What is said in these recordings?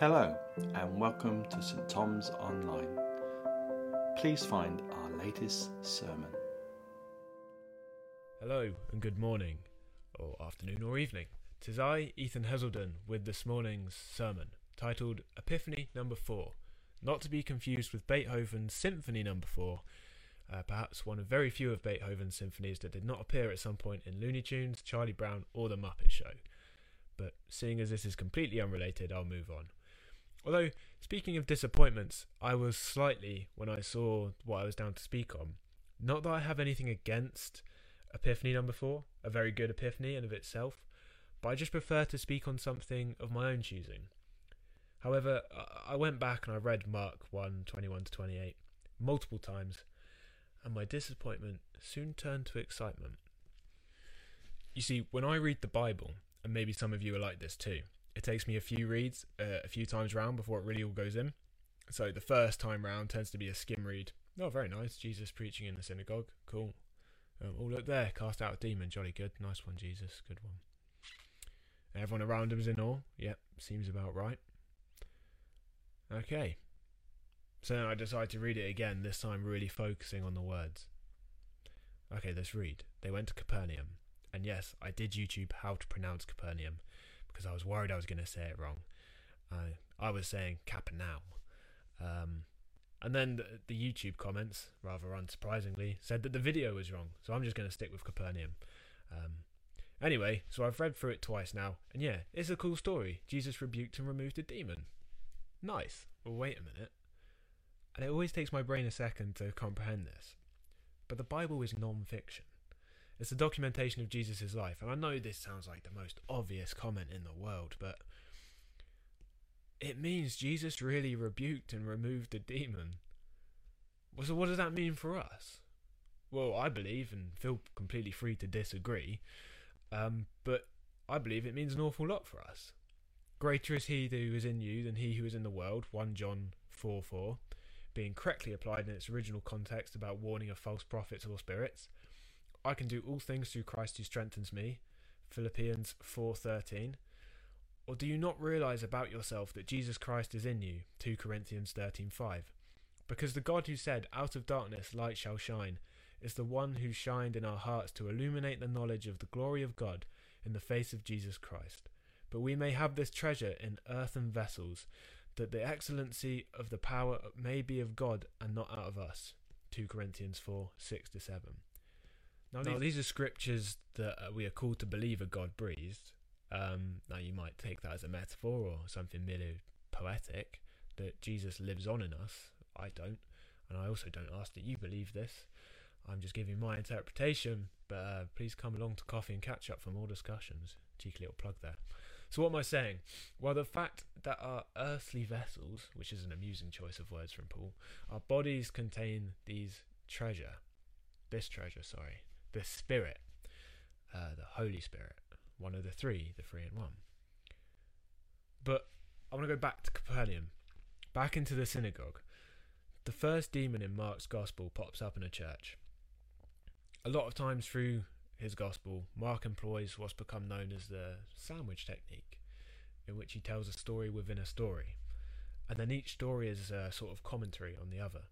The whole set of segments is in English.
Hello, and welcome to St Thomas Online. Please find our latest sermon. Hello, and good morning, or afternoon, or evening. Tis I, Ethan Heselden, with this morning's sermon, titled Epiphany Number 4, not to be confused with Beethoven's Symphony Number 4, uh, perhaps one of very few of Beethoven's symphonies that did not appear at some point in Looney Tunes, Charlie Brown, or The Muppet Show. But seeing as this is completely unrelated, I'll move on. Although, speaking of disappointments, I was slightly when I saw what I was down to speak on. Not that I have anything against Epiphany number four, a very good epiphany in of itself, but I just prefer to speak on something of my own choosing. However, I went back and I read Mark 1 21 to 28 multiple times, and my disappointment soon turned to excitement. You see, when I read the Bible, and maybe some of you are like this too, it takes me a few reads, uh, a few times round before it really all goes in. So the first time round tends to be a skim read. Oh, very nice. Jesus preaching in the synagogue. Cool. Um, oh, look there. Cast out a demon. Jolly good. Nice one, Jesus. Good one. Everyone around him is in awe. Yep, seems about right. Okay. So I decide to read it again, this time really focusing on the words. Okay, let's read. They went to Capernaum. And yes, I did YouTube how to pronounce Capernaum because I was worried I was going to say it wrong. Uh, I was saying Capernaum. Um, and then the, the, YouTube comments, rather unsurprisingly, said that the video was wrong. So I'm just going to stick with Capernaum. Um, anyway, so I've read through it twice now, and yeah, it's a cool story. Jesus rebuked and removed a demon. Nice. Well, wait a minute. And it always takes my brain a second to comprehend this. But the Bible is non fiction. It's a documentation of Jesus' life. And I know this sounds like the most obvious comment in the world, but it means Jesus really rebuked and removed the demon. So, what does that mean for us? Well, I believe, and feel completely free to disagree, um, but I believe it means an awful lot for us. Greater is he who is in you than he who is in the world, 1 John 4 4, being correctly applied in its original context about warning of false prophets or spirits. I can do all things through Christ who strengthens me. Philippians 4:13. Or do you not realize about yourself that Jesus Christ is in you? 2 Corinthians 13:5. Because the God who said, "Out of darkness light shall shine," is the one who shined in our hearts to illuminate the knowledge of the glory of God in the face of Jesus Christ. But we may have this treasure in earthen vessels, that the excellency of the power may be of God and not out of us. 2 Corinthians 4 6 7. Now, now these, are scriptures that uh, we are called to believe are God breathed. Um, now, you might take that as a metaphor or something merely poetic that Jesus lives on in us. I don't, and I also don't ask that you believe this. I'm just giving my interpretation, but uh, please come along to Coffee and Catch Up for more discussions. Cheeky little plug there. So, what am I saying? Well, the fact that our earthly vessels, which is an amusing choice of words from Paul, our bodies contain these treasure, this treasure, sorry, the Spirit, uh, the Holy Spirit, one of the three, the three in one. But I want to go back to Capernaum, back into the synagogue. The first demon in Mark's Gospel pops up in a church. A lot of times through his Gospel, Mark employs what's become known as the sandwich technique, in which he tells a story within a story, and then each story is a sort of commentary on the other.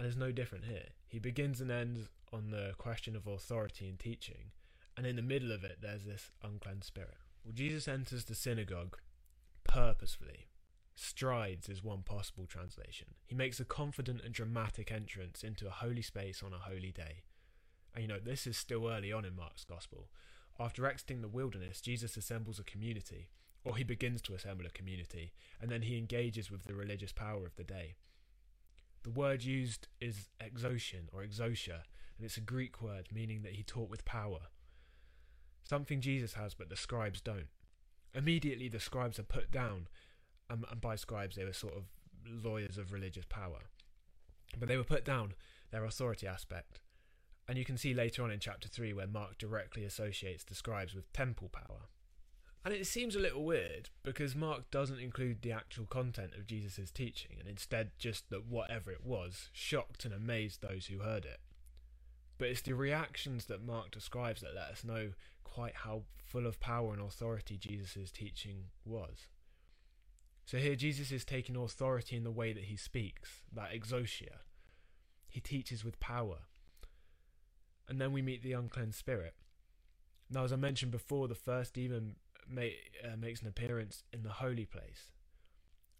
And it's no different here. He begins and ends on the question of authority and teaching, and in the middle of it, there's this unclean spirit. Well, Jesus enters the synagogue purposefully. Strides is one possible translation. He makes a confident and dramatic entrance into a holy space on a holy day. And you know, this is still early on in Mark's Gospel. After exiting the wilderness, Jesus assembles a community, or he begins to assemble a community, and then he engages with the religious power of the day. The word used is exousion or exousia, and it's a Greek word meaning that he taught with power. Something Jesus has, but the scribes don't. Immediately, the scribes are put down, um, and by scribes, they were sort of lawyers of religious power. But they were put down, their authority aspect. And you can see later on in chapter 3 where Mark directly associates the scribes with temple power. And it seems a little weird because Mark doesn't include the actual content of Jesus' teaching and instead just that whatever it was shocked and amazed those who heard it. But it's the reactions that Mark describes that let us know quite how full of power and authority Jesus' teaching was. So here Jesus is taking authority in the way that he speaks, that exousia. He teaches with power. And then we meet the unclean spirit. Now, as I mentioned before, the first demon uh, makes an appearance in the holy place.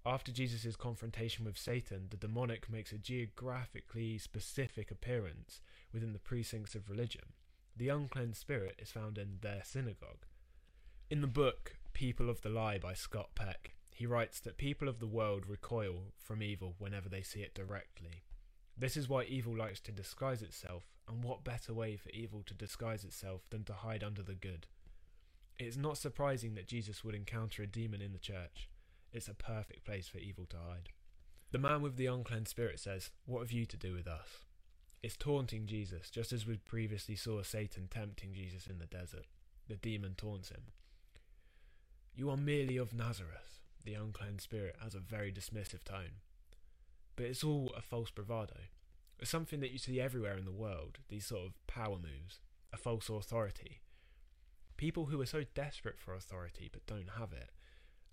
After Jesus' confrontation with Satan, the demonic makes a geographically specific appearance within the precincts of religion. The unclean spirit is found in their synagogue. In the book People of the Lie by Scott Peck, he writes that people of the world recoil from evil whenever they see it directly. This is why evil likes to disguise itself, and what better way for evil to disguise itself than to hide under the good? It is not surprising that Jesus would encounter a demon in the church. It's a perfect place for evil to hide. The man with the unclean spirit says, What have you to do with us? It's taunting Jesus, just as we previously saw Satan tempting Jesus in the desert. The demon taunts him. You are merely of Nazareth. The unclean spirit has a very dismissive tone. But it's all a false bravado. It's something that you see everywhere in the world, these sort of power moves, a false authority. People who are so desperate for authority but don't have it,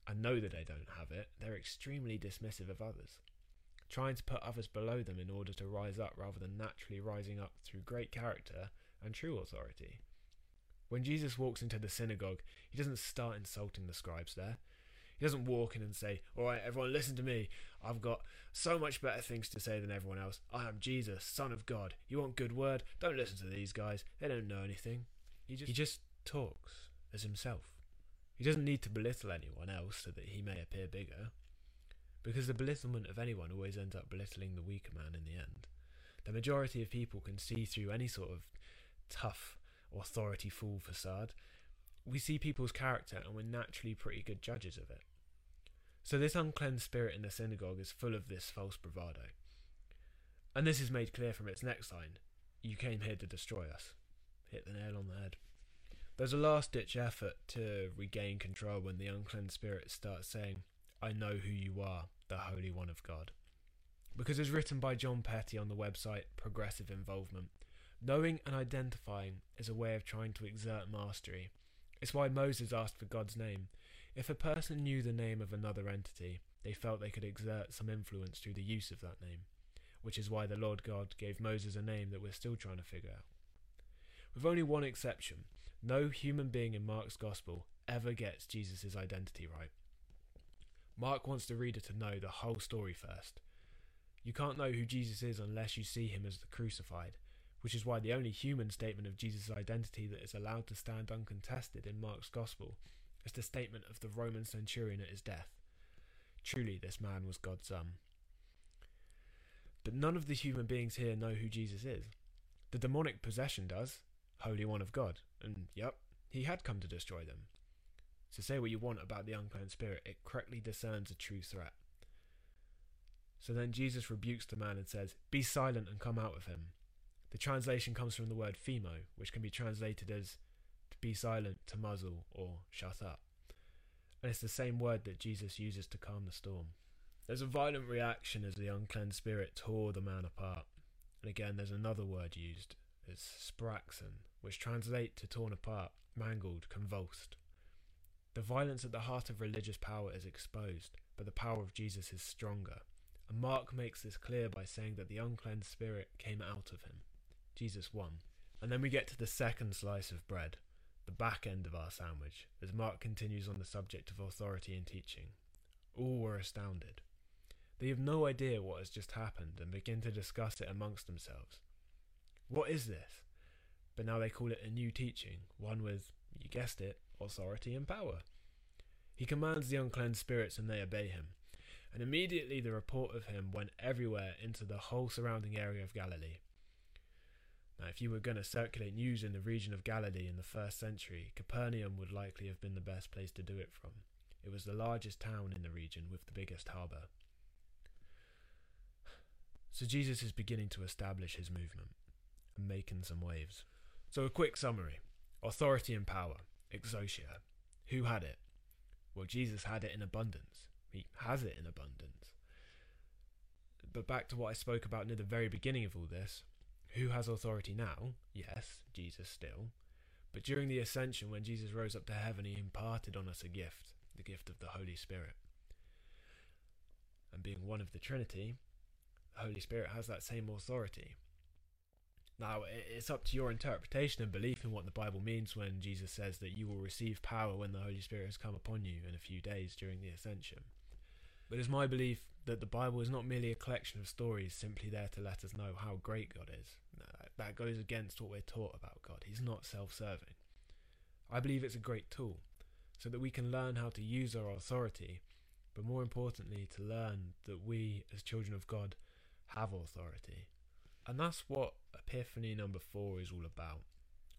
and know that they don't have it, they're extremely dismissive of others, trying to put others below them in order to rise up rather than naturally rising up through great character and true authority. When Jesus walks into the synagogue, he doesn't start insulting the scribes there. He doesn't walk in and say, All right, everyone, listen to me. I've got so much better things to say than everyone else. I am Jesus, Son of God. You want good word? Don't listen to these guys. They don't know anything. He just, he just talks as himself. He doesn't need to belittle anyone else so that he may appear bigger, because the belittlement of anyone always ends up belittling the weaker man in the end. The majority of people can see through any sort of tough authority fool facade. We see people's character and we're naturally pretty good judges of it. So, this uncleansed spirit in the synagogue is full of this false bravado. And this is made clear from its next line You came here to destroy us. Hit the nail on. There's a last ditch effort to regain control when the unclean spirit starts saying, I know who you are, the Holy One of God. Because it's written by John Petty on the website Progressive Involvement, knowing and identifying is a way of trying to exert mastery. It's why Moses asked for God's name. If a person knew the name of another entity, they felt they could exert some influence through the use of that name, which is why the Lord God gave Moses a name that we're still trying to figure out. With only one exception, no human being in Mark's Gospel ever gets Jesus' identity right. Mark wants the reader to know the whole story first. You can't know who Jesus is unless you see him as the crucified, which is why the only human statement of Jesus' identity that is allowed to stand uncontested in Mark's Gospel is the statement of the Roman centurion at his death. Truly, this man was God's son. But none of the human beings here know who Jesus is. The demonic possession does, Holy One of God. And yep, he had come to destroy them. So say what you want about the unclean spirit, it correctly discerns a true threat. So then Jesus rebukes the man and says, Be silent and come out of him. The translation comes from the word phemo, which can be translated as to be silent, to muzzle, or shut up. And it's the same word that Jesus uses to calm the storm. There's a violent reaction as the unclean spirit tore the man apart. And again, there's another word used. It's spraxen, which translate to torn apart, mangled, convulsed. The violence at the heart of religious power is exposed, but the power of Jesus is stronger. And Mark makes this clear by saying that the uncleansed spirit came out of him. Jesus won. And then we get to the second slice of bread, the back end of our sandwich, as Mark continues on the subject of authority and teaching. All were astounded. They have no idea what has just happened and begin to discuss it amongst themselves. What is this? but now they call it a new teaching, one with, you guessed it, authority and power. He commands the uncleansed spirits and they obey him. And immediately the report of him went everywhere into the whole surrounding area of Galilee. Now, if you were going to circulate news in the region of Galilee in the first century, Capernaum would likely have been the best place to do it from. It was the largest town in the region with the biggest harbour. So Jesus is beginning to establish his movement making some waves. So, a quick summary authority and power, exousia. Who had it? Well, Jesus had it in abundance. He has it in abundance. But back to what I spoke about near the very beginning of all this who has authority now? Yes, Jesus still. But during the ascension, when Jesus rose up to heaven, he imparted on us a gift, the gift of the Holy Spirit. and being one of the Trinity, the Holy Spirit has that same authority. Now, it's up to your interpretation and belief in what the Bible means when Jesus says that you will receive power when the Holy Spirit has come upon you in a few days during the ascension. But it's my belief that the Bible is not merely a collection of stories simply there to let us know how great God is. That goes against what we're taught about God. He's not self serving. I believe it's a great tool so that we can learn how to use our authority, but more importantly, to learn that we, as children of God, have authority. And that's what Epiphany number four is all about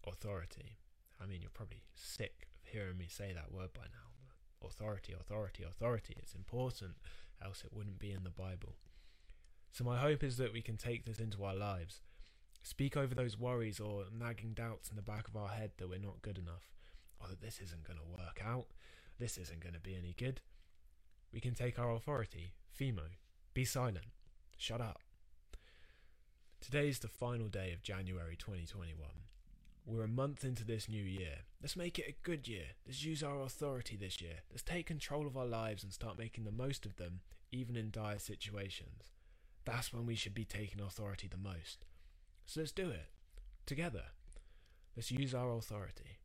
authority. I mean, you're probably sick of hearing me say that word by now. Authority, authority, authority. It's important, else it wouldn't be in the Bible. So, my hope is that we can take this into our lives, speak over those worries or nagging doubts in the back of our head that we're not good enough, or that this isn't going to work out, this isn't going to be any good. We can take our authority, Phemo, be silent, shut up. Today is the final day of January 2021. We're a month into this new year. Let's make it a good year. Let's use our authority this year. Let's take control of our lives and start making the most of them, even in dire situations. That's when we should be taking authority the most. So let's do it. Together. Let's use our authority.